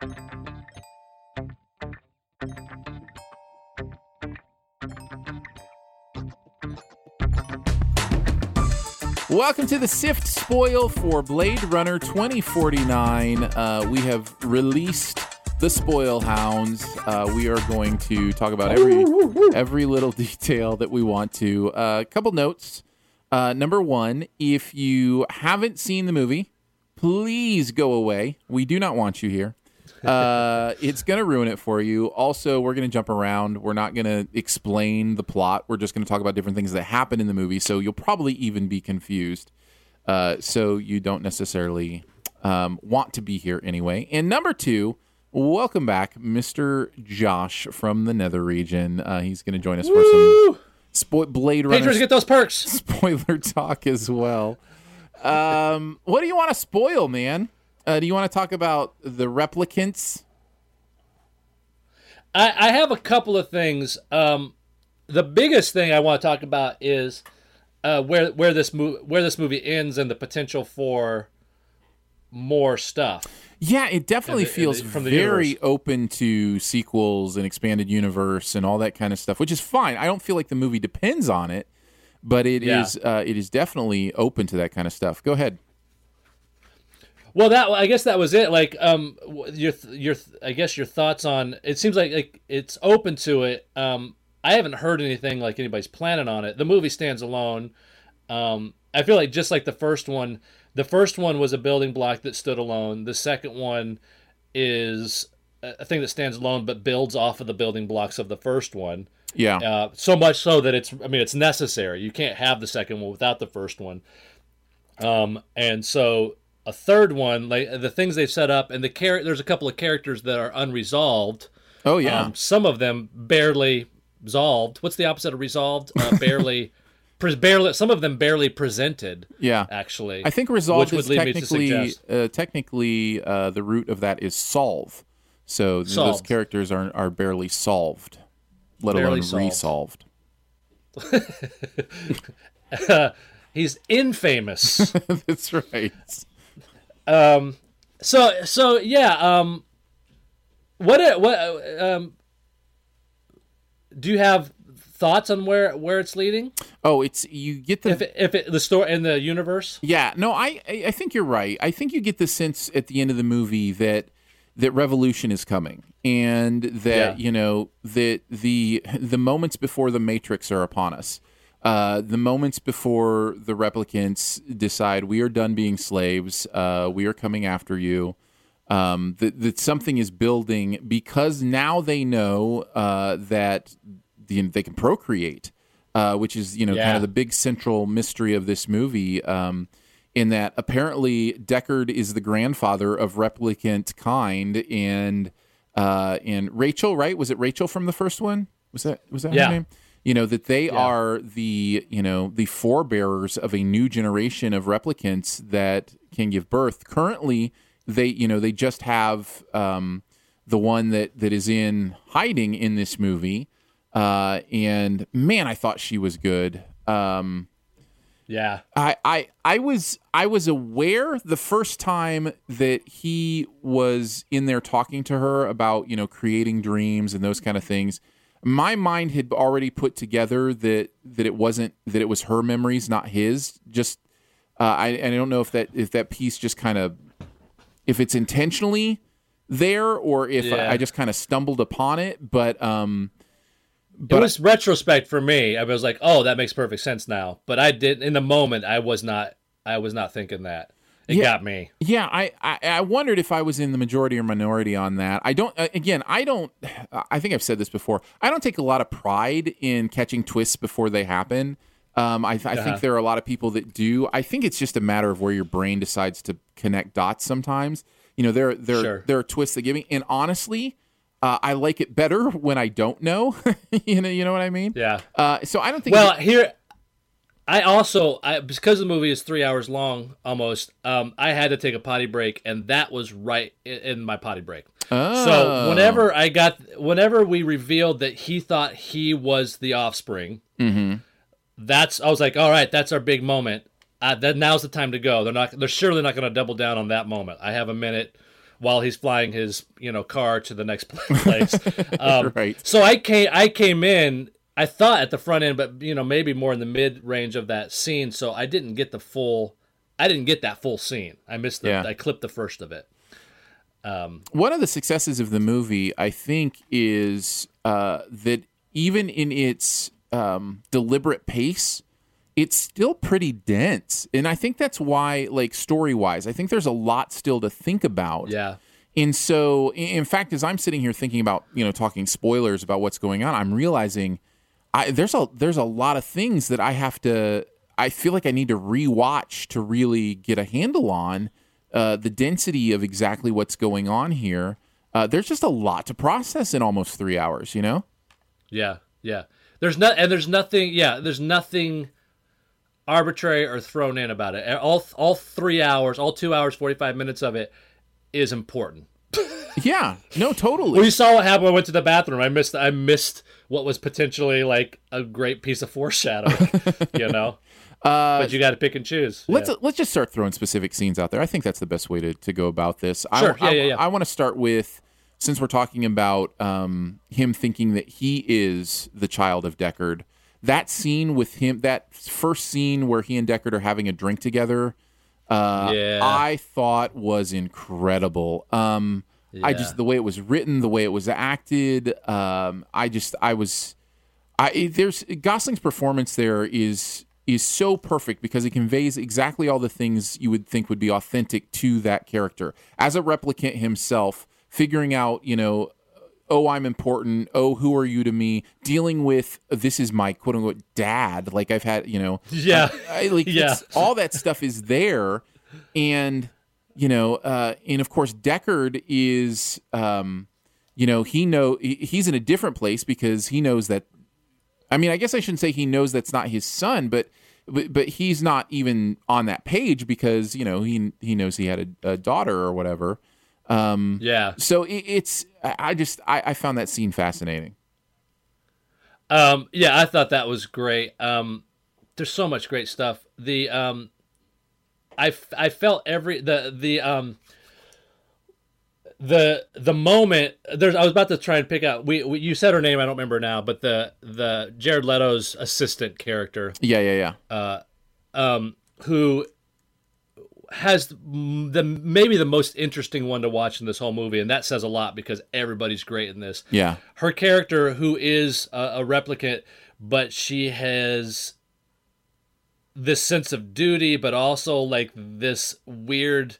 Welcome to the Sift Spoil for Blade Runner 2049. Uh, we have released the Spoil Hounds. Uh, we are going to talk about every every little detail that we want to. A uh, couple notes. Uh, number one, if you haven't seen the movie, please go away. We do not want you here uh, it's going to ruin it for you. Also, we're going to jump around. We're not going to explain the plot. We're just going to talk about different things that happen in the movie. So you'll probably even be confused. Uh, so you don't necessarily um, want to be here anyway. And number two, welcome back, Mr. Josh from the Nether region. Uh, he's going to join us Woo! for some spo- Blade Runner. Patrons get those perks. Spoiler talk as well. Um, what do you want to spoil, man? Uh, do you want to talk about the replicants? I, I have a couple of things. Um, the biggest thing I want to talk about is uh, where where this movie where this movie ends and the potential for more stuff. Yeah, it definitely the, feels the, very universe. open to sequels and expanded universe and all that kind of stuff, which is fine. I don't feel like the movie depends on it, but it yeah. is uh, it is definitely open to that kind of stuff. Go ahead. Well, that I guess that was it. Like, um, your your I guess your thoughts on it seems like, like it's open to it. Um, I haven't heard anything like anybody's planning on it. The movie stands alone. Um, I feel like just like the first one, the first one was a building block that stood alone. The second one is a thing that stands alone but builds off of the building blocks of the first one. Yeah. Uh, so much so that it's I mean it's necessary. You can't have the second one without the first one. Um, and so a third one, like the things they've set up, and the char- there's a couple of characters that are unresolved. Oh yeah, um, some of them barely resolved. What's the opposite of resolved? Uh, barely. Pre- barely some of them barely presented yeah actually i think resolved is technically uh, technically uh, the root of that is solve so solved. those characters are, are barely solved let barely alone solved. resolved he's infamous that's right um, so so yeah. Um, what what um, do you have thoughts on where where it's leading? Oh, it's you get the if it, if it, the story in the universe. Yeah, no, I I think you're right. I think you get the sense at the end of the movie that that revolution is coming and that yeah. you know that the the moments before the matrix are upon us uh, the moments before the replicants decide we are done being slaves, uh, we are coming after you, um, that, that something is building because now they know uh, that the, they can procreate, uh, which is you know yeah. kind of the big central mystery of this movie. Um, in that apparently Deckard is the grandfather of replicant kind, and uh, and Rachel, right? Was it Rachel from the first one? Was that was that yeah. her name? You know that they yeah. are the you know the forebearers of a new generation of replicants that can give birth currently they you know they just have um, the one that that is in hiding in this movie, uh, and man, I thought she was good. Um, Yeah. I, I I was I was aware the first time that he was in there talking to her about you know creating dreams and those kind of things. My mind had already put together that that it wasn't that it was her memories, not his. Just uh, I and I don't know if that if that piece just kind of if it's intentionally there or if Yeah. I, I just kind of stumbled upon it. But um, it was retrospect for me. I was like, "Oh, that makes perfect sense now." But I did in the moment. I was not. I was not thinking that. It Yeah. got me. Yeah, I, I I wondered if I was in the majority or minority on that. I don't. uh, Again, I don't. I think I've said this before. I don't take a lot of pride in catching twists before they happen. Um, I, I Uh-huh. think there are a lot of people that do. I think it's just a matter of where your brain decides to connect dots. Sometimes, you know, there there Sure. there are twists that give me. And honestly, uh, I like it better when I don't know. you know, you know what I mean? Yeah. Uh, so I don't think. Well, here, I also I because the movie is three hours long almost. Um, I had to take a potty break, and that was right in, in my potty break. Oh. So whenever I got, whenever we revealed that he thought he was the offspring, that's I was like, all right, that's our big moment. Uh, then now's the time to go. They're not. They're surely not going to double down on that moment. I have a minute while he's flying his you know car to the next place. um, Right. So I came. I came in. I thought at the front end, but you know maybe more in the mid range of that scene. So I didn't get the full. I didn't get that full scene. I missed the. Yeah. I clipped the first of it. one of the successes of the movie, I think, is uh, that even in its um, deliberate pace, it's still pretty dense, and I think that's why, like story wise, I think there's a lot still to think about. Yeah. And so, in in fact, as I'm sitting here thinking about, you know, talking spoilers about what's going on, I'm realizing I, there's a there's a lot of things that I have to. I feel like I need to rewatch to really get a handle on uh, the density of exactly what's going on here. Uh, there's just a lot to process in almost three hours. You know? Yeah, yeah. There's not, and there's nothing. Yeah, there's nothing arbitrary or thrown in about it. All all three hours, all two hours, forty five minutes of it is important. Yeah. No. Totally. Well, you saw what happened when I went to the bathroom. I missed. I missed what was potentially like a great piece of foreshadowing. you know. Uh, but you got to pick and choose. Let's Yeah. let's just start throwing specific scenes out there. I think that's the best way to, to go about this. Sure. I, Yeah, yeah, yeah. I, want to start with since we're talking about um, him thinking that he is the child of Deckard. That scene with him, that first scene where he and Deckard are having a drink together, uh, Yeah. I thought was incredible. Um, I just the way it was written, the way it was acted. Um, I just I was I there's Gosling's performance there is is so perfect because it conveys exactly all the things you would think would be authentic to that character as a replicant himself, figuring out you know. Oh, I'm important. Oh, who are you to me? Dealing with this is my quote unquote dad. Like I've had, you know, Yeah. I, like Yeah. all that stuff is there, and you know, uh, and of course, Deckard is, um, you know, he know he's in a different place because he knows that. I mean, I guess I shouldn't say he knows that's not his son, but but, but he's not even on that page because you know he he knows he had a, a daughter or whatever. Um, yeah. so it, it's I just I, I found that scene fascinating. Um, yeah, I thought that was great. Um, there's so much great stuff. The um, I, I felt every the the um the the moment there's I was about to try and pick out we, we you said her name I don't remember now but the the Jared Leto's assistant character Yeah, yeah, yeah. uh, um, who has the maybe the most interesting one to watch in this whole movie, and that says a lot because everybody's great in this. Yeah. Her character, who is a, a replicant, but she has this sense of duty, but also like this weird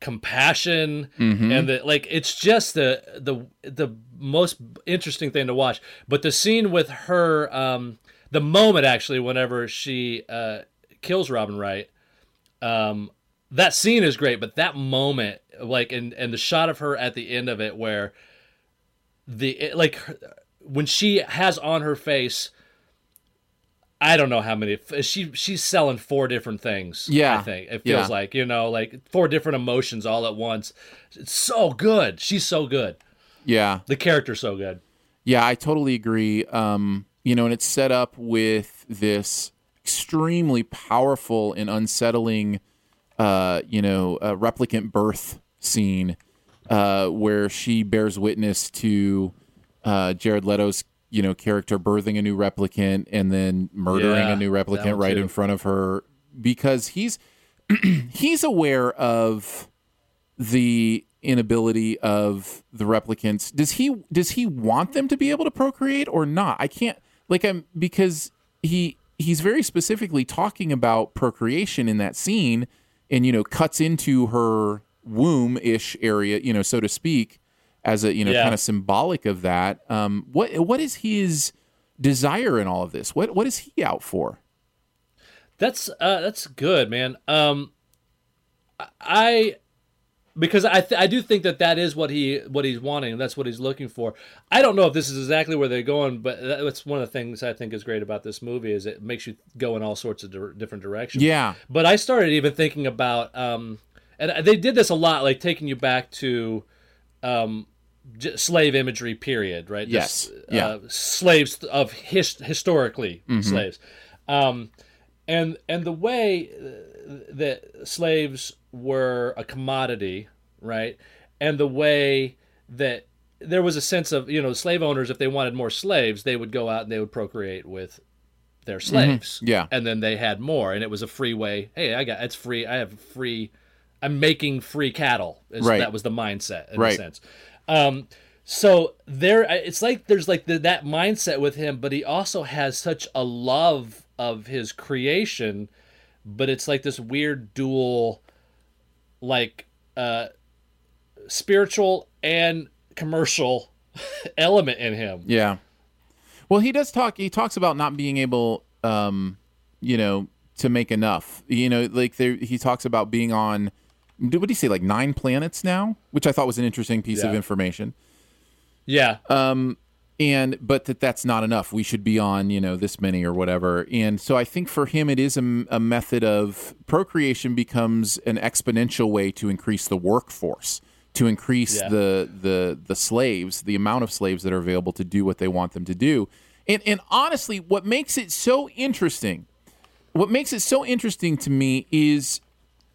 compassion. And the like it's just the the the most interesting thing to watch. But the scene with her um the moment actually whenever she uh kills robin wright um that scene is great but that moment like and and the shot of her at the end of it where the it, like her- when she has on her face I don't know how many. She she's selling four different things. Yeah. I think it feels Yeah. like you know, like four different emotions all at once. It's so good. She's so good. Yeah. The character's so good. Yeah, I totally agree. Um, you know, and it's set up with this extremely powerful and unsettling, uh, you know, uh, replicant birth scene uh, where she bears witness to uh, Jared Leto's, you know, character birthing a new replicant and then murdering Yeah, a new replicant right too. in front of her because he's he's aware of the inability of the replicants does he does he want them to be able to procreate or not i can't like i'm because he he's very specifically talking about procreation in that scene and you know cuts into her womb ish area you know so to speak as a you know Yeah. kind of symbolic of that um what what is his desire in all of this what what is he out for That's uh that's good, man. Um I because I th- I do think that that is what he what he's wanting. That's what he's looking for. I don't know if this is exactly where they're going, but that's one of the things I think is great about this movie is it makes you go in all sorts of dir- different directions. yeah But I started even thinking about, um, and they did this a lot, like taking you back to um, j- slave imagery period, right? Yes. Just, Yeah. Uh, slaves of his- historically slaves, um, and and the way uh, that slaves were a commodity, right? And the way that there was a sense of you know slave owners if they wanted more slaves they would go out and they would procreate with their slaves Yeah. and then they had more and it was a free way hey i got it's free i have free i'm making free cattle is, Right. that was the mindset in Right. a sense um so there it's like there's like the, that mindset with him but he also has such a love of his creation but it's like this weird dual like uh spiritual and commercial element in him Yeah. Well, he does talk. He talks about not being able, um, you know, to make enough. You know, like there, he talks about being on. What did he say? Like nine planets now, which I thought was an interesting piece of information. yeah Um, And but that that's not enough. We should be on, you know, this many or whatever. And so I think for him, it is a, a method of procreation becomes an exponential way to increase the workforce, to increase Yeah. the the the slaves, the amount of slaves that are available to do what they want them to do. And and honestly, what makes it so interesting, what makes it so interesting to me is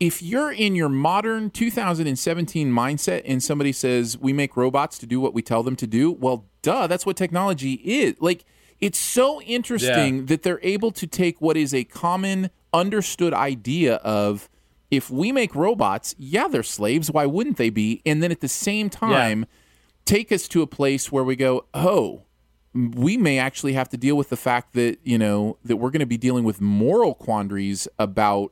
if you're in your modern 2017 mindset and somebody says we make robots to do what we tell them to do, well, duh, that's what technology is. Like it's so interesting Yeah. that they're able to take what is a common understood idea of if we make robots, yeah, they're slaves, why wouldn't they be? And then at the same time take us to a place where we go, "Oh, we may actually have to deal with the fact that you know that we're going to be dealing with moral quandaries about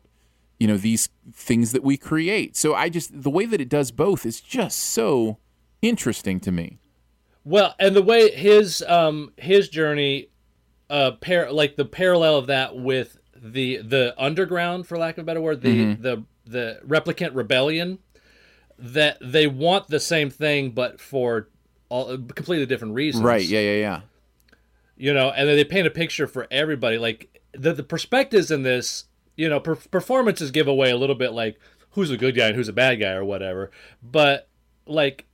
you know these things that we create. So i just the way that it does both is just so interesting to me. Well, and the way his um his journey, uh, par- like the parallel of that with the the underground, for lack of a better word, the Mm-hmm. the the replicant rebellion, that they want the same thing but for all completely different reasons. right. Yeah yeah yeah. You know and then they paint a picture for everybody. Like the, the perspectives in this you know per- performances give away a little bit like who's a good guy and who's a bad guy or whatever but like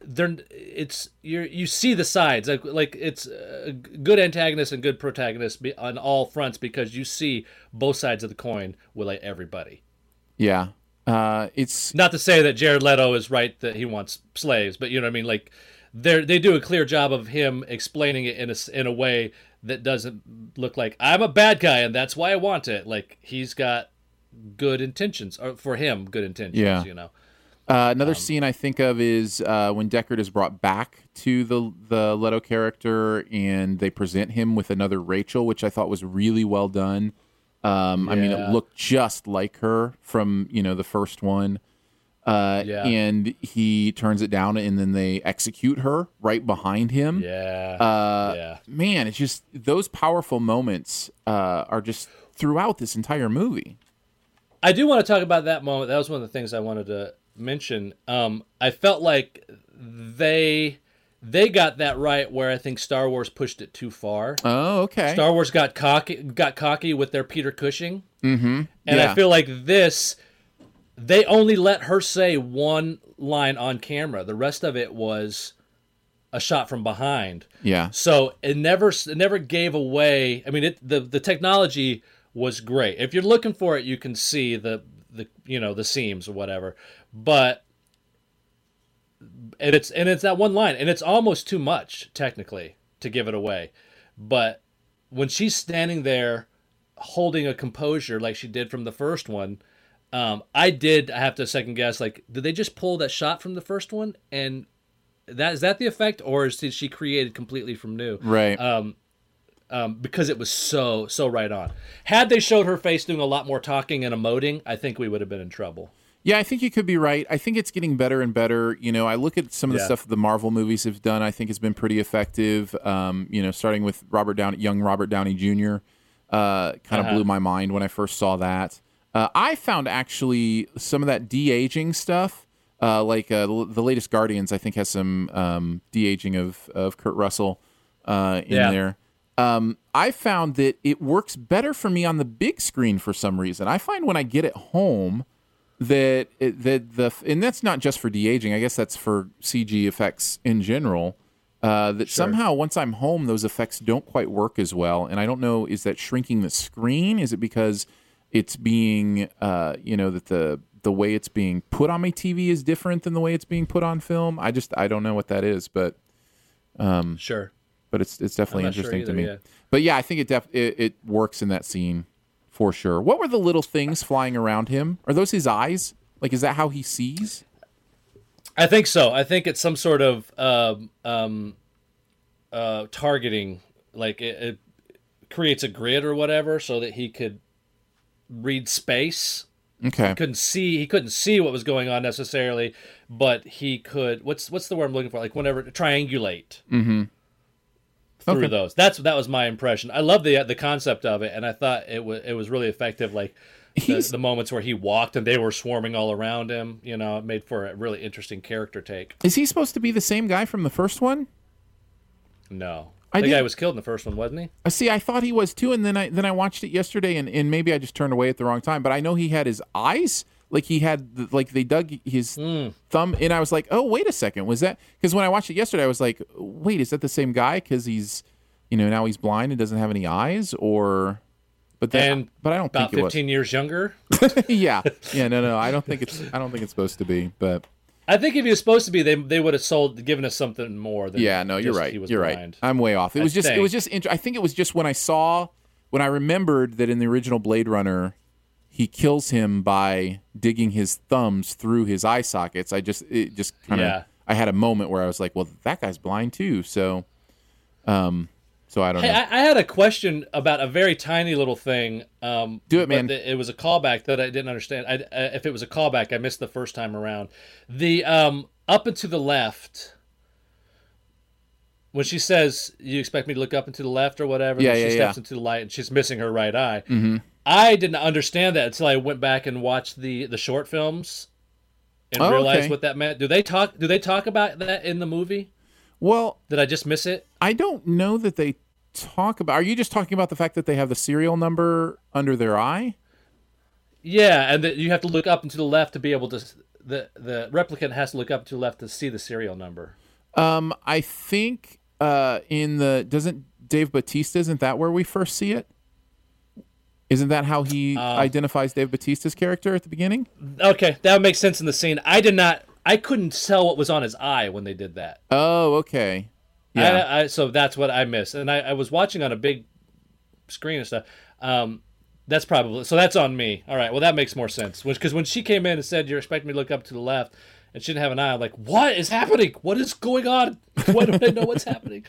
they're it's you you see the sides like like it's a good antagonist and good protagonist be- on all fronts because you see both sides of the coin with like everybody yeah uh it's not to say that Jared Leto is right that he wants slaves, but you know what I mean. Like they they do a clear job of him explaining it in a in a way that doesn't look like I'm a bad guy and that's why I want it. Like he's got good intentions, or for him, good intentions. Yeah. You know. Uh, another scene I think of is uh, when Deckard is brought back to the the Leto character, and they present him with another Rachel, which I thought was really well done. Um, I mean, it looked just like her from you know the first one. Uh, Yeah. And he turns it down, and then they execute her right behind him. Yeah. Uh, yeah. Man, it's just those powerful moments uh, are just throughout this entire movie. I do want to talk about that moment. That was one of the things I wanted to mention. Um, I felt like they they got that right where I think Star Wars pushed it too far. Oh, okay. Star Wars got cocky got cocky with their Peter Cushing. mm-hmm. And yeah. I feel like this, they only let her say one line on camera. The rest of it was a shot from behind. yeah. So it never it never gave away. I mean, it the the technology was great. If you're looking for it, you can see the the you know the seams or whatever. But and it's and it's that one line, and it's almost too much technically to give it away. But when she's standing there holding a composure like she did from the first one, um, I did I have to second guess like did they just pull that shot from the first one and that is that the effect or is did she create it completely from new? Right. Um, um, because it was so so right on. Had they showed her face doing a lot more talking and emoting, I think we would have been in trouble. Yeah, I think you could be right. I think it's getting better and better. You know, I look at some of the Yeah. stuff the Marvel movies have done. I think has been pretty effective. Um, you know, starting with Robert Downey, young Robert Downey Jr. Uh, kind of Uh-huh. blew my mind when I first saw that. Uh, I found actually some of that de aging stuff, uh, like uh, the the latest Guardians. I think has some um, de aging of of Kurt Russell uh, in Yeah. there. Um, I found that it works better for me on the big screen for some reason. I find when I get it home that it, that the and that's not just for de aging. I guess that's for CG effects in general. Uh, that somehow once I'm home, those effects don't quite work as well. And I don't know is that shrinking the screen? Is it because it's being uh, you know that the the way it's being put on my TV is different than the way it's being put on film? I just I don't know what that is, but um, Sure. but it's it's definitely I'm sure interesting to me. yeah. But yeah, I think it, def- it it works in that scene for sure. What were the little things flying around him? Are those his eyes? Like, is that how he sees? I think so. I think it's some sort of um, um, uh, targeting, like it, it creates a grid or whatever, so that he could read space. Okay. Couldn't see. He couldn't see what was going on necessarily, but he could. What's what's the word I'm looking for? Like whenever triangulate Mm-hmm. through Okay. those. That's that was my impression. I love the the concept of it, and I thought it was it was really effective. Like. The, the moments where he walked and they were swarming all around him, you know, it made for a really interesting character take. Is he supposed to be the same guy from the first one? No. I the guy was killed in the first one, wasn't he? Uh, See, I thought he was too, and then I then I watched it yesterday, and, and maybe I just turned away at the wrong time. But I know he had his eyes like he had the, like they dug his Hmm. thumb, and I was like, oh wait a second, was that? Because when I watched it yesterday, I was like, wait, is that the same guy? Because he's you know now he's blind and doesn't have any eyes, or but then And but I don't About think it was. 15 years younger. yeah, yeah, no, no, I don't think it's I don't think it's supposed to be, but I think if he was supposed to be, they they would have sold, given us something more. Than Yeah, no, you're just right. He was You're blind. right. I'm way off. It I was just it think. was just int- I think it was just when I saw when I remembered that in the original Blade Runner he kills him by digging his thumbs through his eye sockets. I just it just kind of Yeah. I had a moment where I was like, well, that guy's blind too. So um so I don't Hey, know. I, I had a question about a very tiny little thing. Um, Do it, man. the- it was a callback that I didn't understand. I, uh, if it was a callback, I missed the first time around. The um, up and to the left. When she says, "You expect me to look up and to the left or whatever," Yeah, yeah, she yeah. steps into the light and she's missing her right eye. Mhm. I didn't understand that until I went back and watched the the short films and Oh, realized okay. what that meant. Do they talk? Do they talk about that in the movie? well, Did I just miss it? I don't know that they talk about Are you just talking about the fact that they have the serial number under their eye? Yeah, and that you have to look up and to the left to be able to. The the replicant has to look up to the left to see the serial number. Um, I think uh, in the doesn't Dave Batista isn't that where we first see it? Isn't that how he identifies Dave Batista's character at the beginning? Okay, that would make sense in the scene. I did not. I couldn't tell what was on his eye when they did that. Oh, okay. Yeah. I, I, so that's what I missed, and I, I was watching on a big screen and stuff. Um, that's probably so. That's on me. All right. Well, that makes more sense. Because when she came in and said you're expecting me to look up to the left, and she didn't have an eye, I'm like, what is happening? What is going on? Why don't I know what's happening?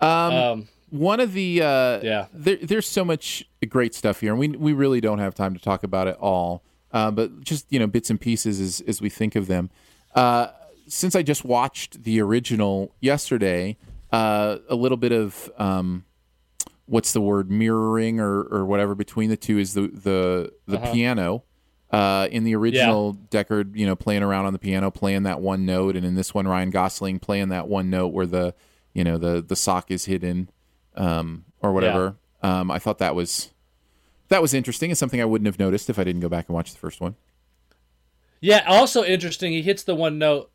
Um, One of the uh, Yeah. There, there's so much great stuff here, and we we really don't have time to talk about it all. Uh, but just you know, bits and pieces as as we think of them. Uh, since I just watched the original yesterday, uh, a little bit of um, what's the word mirroring or, or whatever between the two is the the the piano Uh, in the original, Deckard, you know, playing around on the piano, playing that one note, and in this one, Ryan Gosling playing that one note where the, you know, the the sock is hidden, um, or whatever. Um, I thought that was that was interesting and something I wouldn't have noticed if I didn't go back and watch the first one. Yeah, also interesting. He hits the one note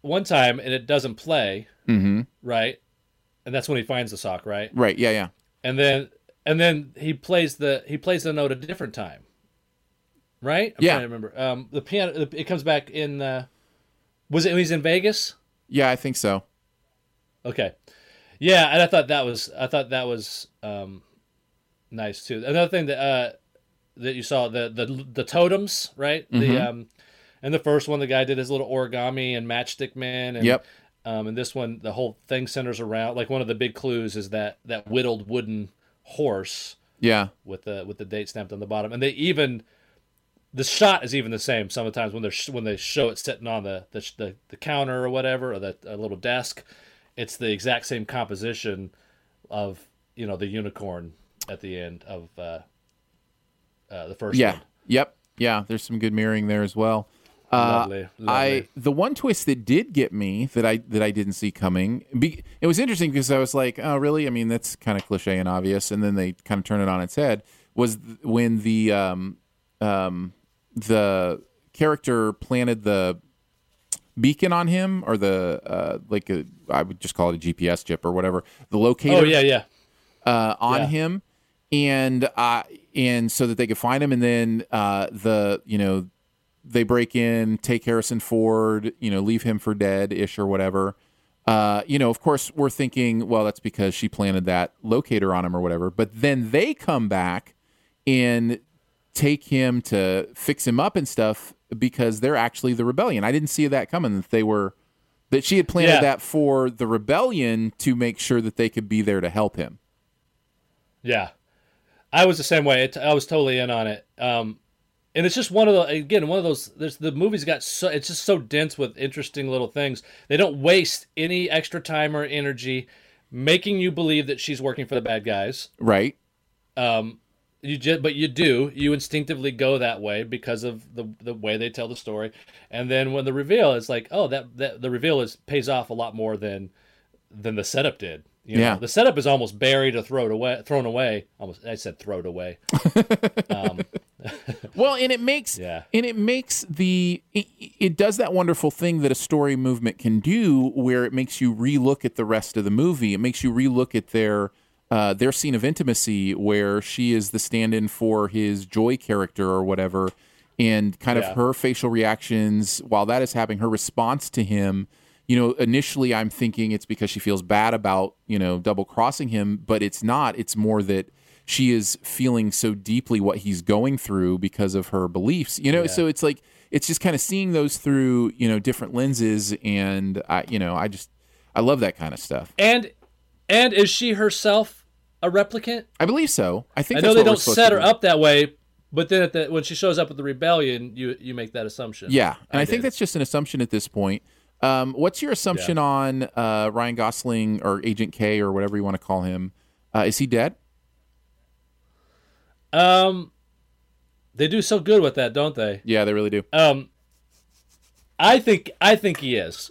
one time and it doesn't play, Mm-hmm. right? And that's when he finds the sock, right? Right. Yeah. Yeah. And then and then he plays the he plays the note a different time, right? I'm Yeah. trying to remember. Um, the piano it comes back in. Uh, was it? He's in Vegas. Yeah. I think so. Okay, yeah, and I thought that was I thought that was um, nice too. Another thing that uh, that you saw the the the totems, right? Mm-hmm. The um, and the first one, the guy did his little origami and matchstick man, and Yep. um, and this one, the whole thing centers around like one of the big clues is that that whittled wooden horse Yeah. with the with the date stamped on the bottom, and they even the shot is even the same. Sometimes when they're sh- when they show it sitting on the the, the, the counter or whatever or the a little desk, it's the exact same composition of you know the unicorn at the end of uh, uh, the first Yeah. one. Yep. Yeah. There's some good mirroring there as well. Uh, Lovely, I the one twist that did get me that I that I didn't see coming. Be, it was interesting because I was like, oh, really? I mean, that's kind of cliche and obvious, and then they kind of turn it on its head. Was th- when the um, um, the character planted the beacon on him, or the uh, like a, I would just call it a GPS chip or whatever, the locator Oh yeah, yeah, uh, on Yeah. him, and uh, and so that they could find him, and then uh, the you know they break in, take Harrison Ford, you know, leave him for dead ish or whatever. Uh, you know, of course, we're thinking, well, that's because she planted that locator on him or whatever. But then they come back and take him to fix him up and stuff because they're actually the rebellion. I didn't see that coming. That they were that she had planted Yeah. that for the rebellion to make sure that they could be there to help him. yeah. I was the same way. I was totally in on it. Um, and it's just one of the again one of those. There's the movie's got so it's just so dense with interesting little things. They don't waste any extra time or energy making you believe that she's working for the bad guys. Right. Um, you just, but you do. You instinctively go that way because of the the way they tell the story. And then when the reveal is like, oh, that, that the reveal is pays off a lot more than than the setup did. You Yeah. know, the setup is almost buried or thrown away. Thrown away. Almost, I said thrown away. um, Well, and it makes Yeah. and it makes the it, it does that wonderful thing that a story movement can do, where it makes you relook at the rest of the movie. It makes you relook at their uh, their scene of intimacy, where she is the stand-in for his Joi character or whatever, and kind Yeah. of her facial reactions while that is happening, her response to him. You know, initially I'm thinking it's because she feels bad about you know double crossing him, but it's not. It's more that she is feeling so deeply what he's going through because of her beliefs. You know, so it's like it's just kind of seeing those through you know different lenses, and I you know I just I love that kind of stuff. and and is she herself a replicant? I believe so. I think I know they don't set her up that way, but then at the, when she shows up with the rebellion, you you make that assumption. Yeah, and I, I think that's just an assumption at this point. Um, what's your assumption on uh, Ryan Gosling or Agent K or whatever you want to call him? Uh, is he dead? Um, they do so good with that, don't they? Yeah, they really do. Um, I think I think he is.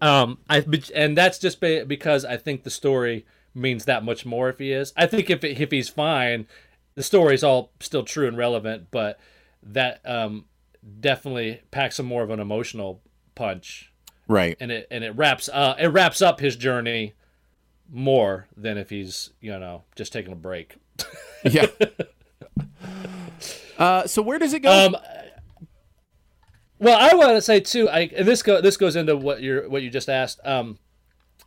Um, I and that's just be- because I think the story means that much more if he is. I think if if he's fine, the story's all still true and relevant, but that um definitely packs some more of an emotional punch, Right. and it and it wraps uh it wraps up his journey more than if he's you know just taking a break. yeah. Uh, so where does it go? Um, well, I want to say too. I and this go this goes into what you what you just asked. Um,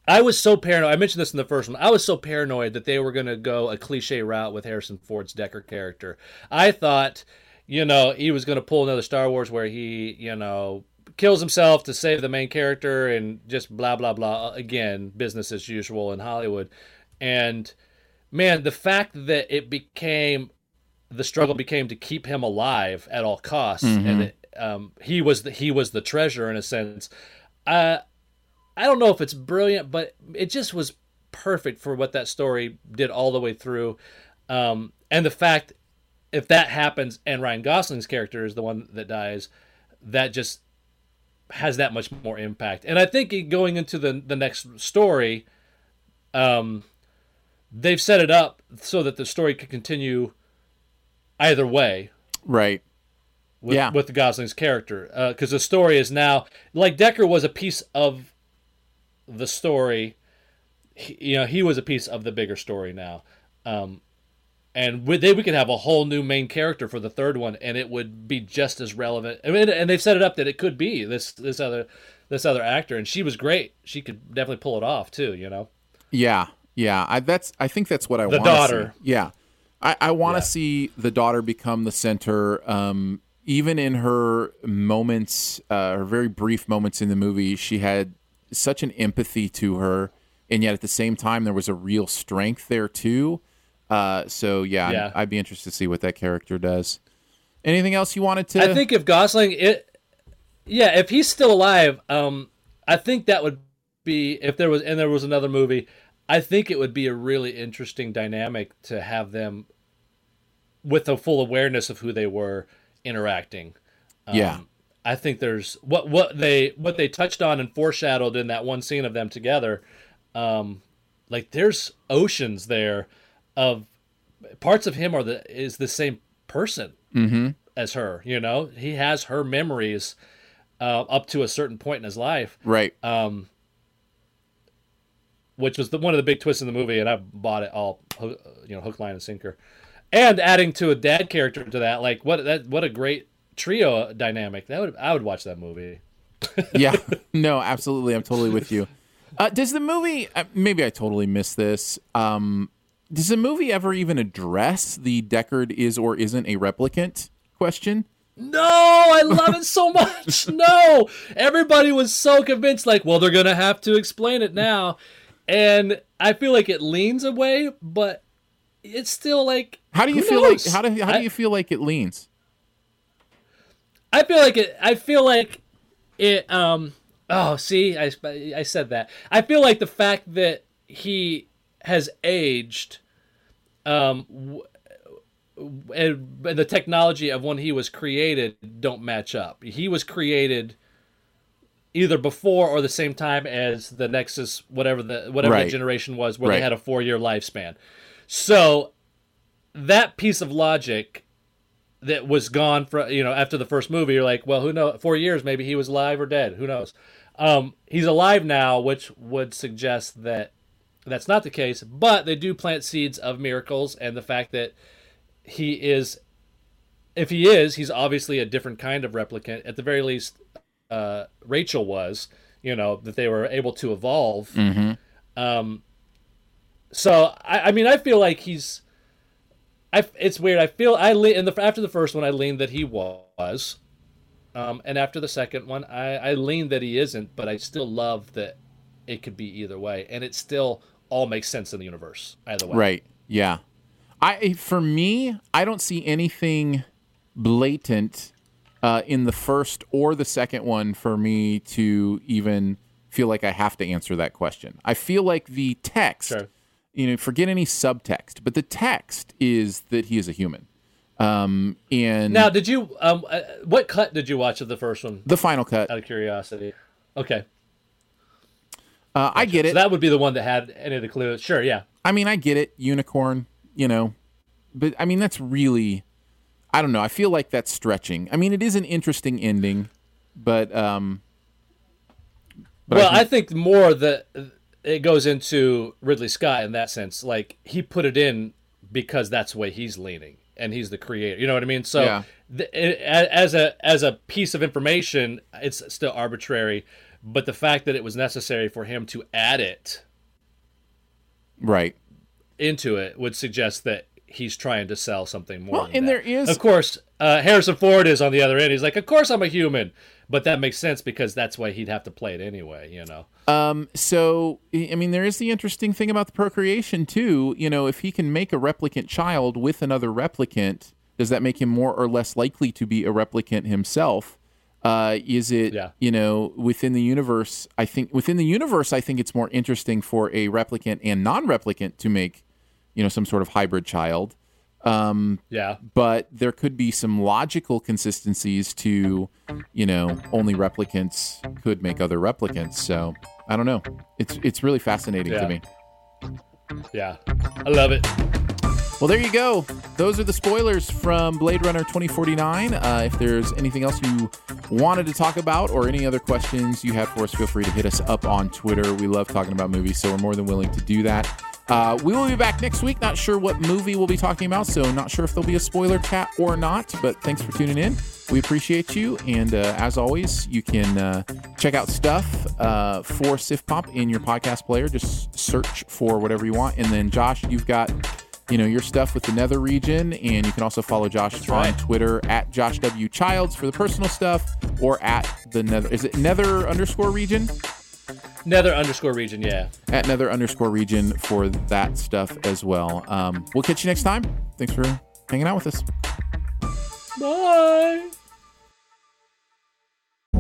I was so paranoid. I mentioned this in the first one. I was so paranoid that they were going to go a cliche route with Harrison Ford's Deckard character. I thought, you know, he was going to pull another Star Wars where he, you know, kills himself to save the main character and just blah blah blah. Again, business as usual in Hollywood. And man, the fact that it became the struggle became to keep him alive at all costs, and it, um, he was the, he was the treasure in a sense. Uh, I don't know if it's brilliant, but it just was perfect for what that story did all the way through, um, and the fact if that happens and Ryan Gosling's character is the one that dies, that just has that much more impact. And I think going into the the next story, um, they've set it up so that the story could continue either way. Right. With, Yeah. with the Gosling's character, because the story is now like Deckard was a piece of the story. He, you know, he was a piece of the bigger story now. Um, and with, they, we could have a whole new main character for the third one, and it would be just as relevant. I mean, and they've set it up that it could be this this other this other actor, and she was great. She could definitely pull it off too. You know, Yeah, yeah. I that's I think that's what I The want. daughter. See. Yeah, I, I want to Yeah. see the daughter become the center. Um, even in her moments, uh, her very brief moments in the movie, she had such an empathy to her, and yet at the same time, there was a real strength there too. Uh, so yeah, Yeah. I'd be interested to see what that character does. Anything else you wanted to? I think if Gosling, it, yeah, if he's still alive, um, I think that would be if there was and there was another movie. I think it would be a really interesting dynamic to have them with a full awareness of who they were interacting. yeah, I think there's what what they what they touched on and foreshadowed in that one scene of them together. Um, like there's oceans there of parts of him are the is the same person as her. You know, he has her memories uh, up to a certain point in his life, right. um, which was the, one of the big twists in the movie, and I bought it all, you know, hook, line, and sinker. And adding to a dad character to that, like what that what a great trio dynamic. That would I would watch that movie. yeah no absolutely i'm totally with you uh, does the movie uh, maybe i totally missed this um, does the movie ever even address the deckard is or isn't a replicant question No, I love it so much. No, everybody was so convinced, like, well, they're gonna have to explain it now, and I feel like it leans away, but it's still like, how do you feel knows? like how do, how do I- you feel like it leans I feel like it. I feel like it. Um. Oh, see, I I said that. I feel like the fact that he has aged, um, w- and, and the technology of when he was created don't match up. He was created either before or the same time as the Nexus, whatever the whatever Right. the generation was, where Right. they had a four year lifespan. So that piece of logic that was gone for you know after the first movie you're like well who knows four years maybe he was alive or dead who knows um, he's alive now which would suggest that that's not the case but they do plant seeds of miracles and the fact that he is if he is he's obviously a different kind of replicant at the very least uh, rachel was you know that they were able to evolve um, so I, I mean i feel like he's I, it's weird. I feel I le- in the after the first one I leaned that he was, um, and after the second one I I leaned that he isn't. But I still love that it could be either way, and it still all makes sense in the universe either way. right yeah i for me i don't see anything blatant uh, in the first or the second one for me to even feel like i have to answer that question i feel like the text Sure. you know, forget any subtext, but the text is that he is a human. Um, and Now, did you um uh, what cut did you watch of the first one? the final cut, Out of curiosity. Okay, uh, I get so it. that would be the one that had any of the clues. Sure, yeah. I mean, I get it. Unicorn, you know, but I mean, that's really, I don't know. I feel like that's stretching. I mean, it is an interesting ending, but um, but well, I I think, more that it goes into Ridley Scott in that sense. Like he put it in because that's the way he's leaning, and he's the creator. You know what I mean? So, Yeah. th- it, as a as a piece of information, it's still arbitrary. But the fact that it was necessary for him to add it right. into it would suggest that he's trying to sell something more. Well, and that. there is- of course, uh, Harrison Ford is on the other end. He's like, of course I'm a human, but that makes sense because that's why he'd have to play it anyway. You know. Um, so I I mean, there is the interesting thing about the procreation too. You know, if he can make a replicant child with another replicant, does that make him more or less likely to be a replicant himself? Uh, is it Yeah. you know within the universe? I think within the universe, I think it's more interesting for a replicant and non-replicant to make you know some sort of hybrid child. Um, Yeah. but there could be some logical consistencies to, you know, only replicants could make other replicants. So I don't know. It's it's really fascinating Yeah. to me. Yeah. I love it. Well, there you go. Those are the spoilers from Blade Runner 2049. Uh, if there's anything else you wanted to talk about or any other questions you have for us, feel free to hit us up on Twitter. We love talking about movies, so we're more than willing to do that. Uh, we will be back next week. Not sure what movie we'll be talking about, so not sure if there'll be a spoiler chat or not, but thanks for tuning in. We appreciate you. And uh, as always, you can uh, check out stuff uh, for SiftPop in your podcast player. Just search for whatever you want. And then, Josh, you've got you know your stuff with the nether region and you can also follow josh on right. twitter at josh w childs for the personal stuff or at the nether is it nether underscore region Nether underscore region. Yeah. at nether underscore region for that stuff as well um, we'll catch you next time thanks for hanging out with us Bye.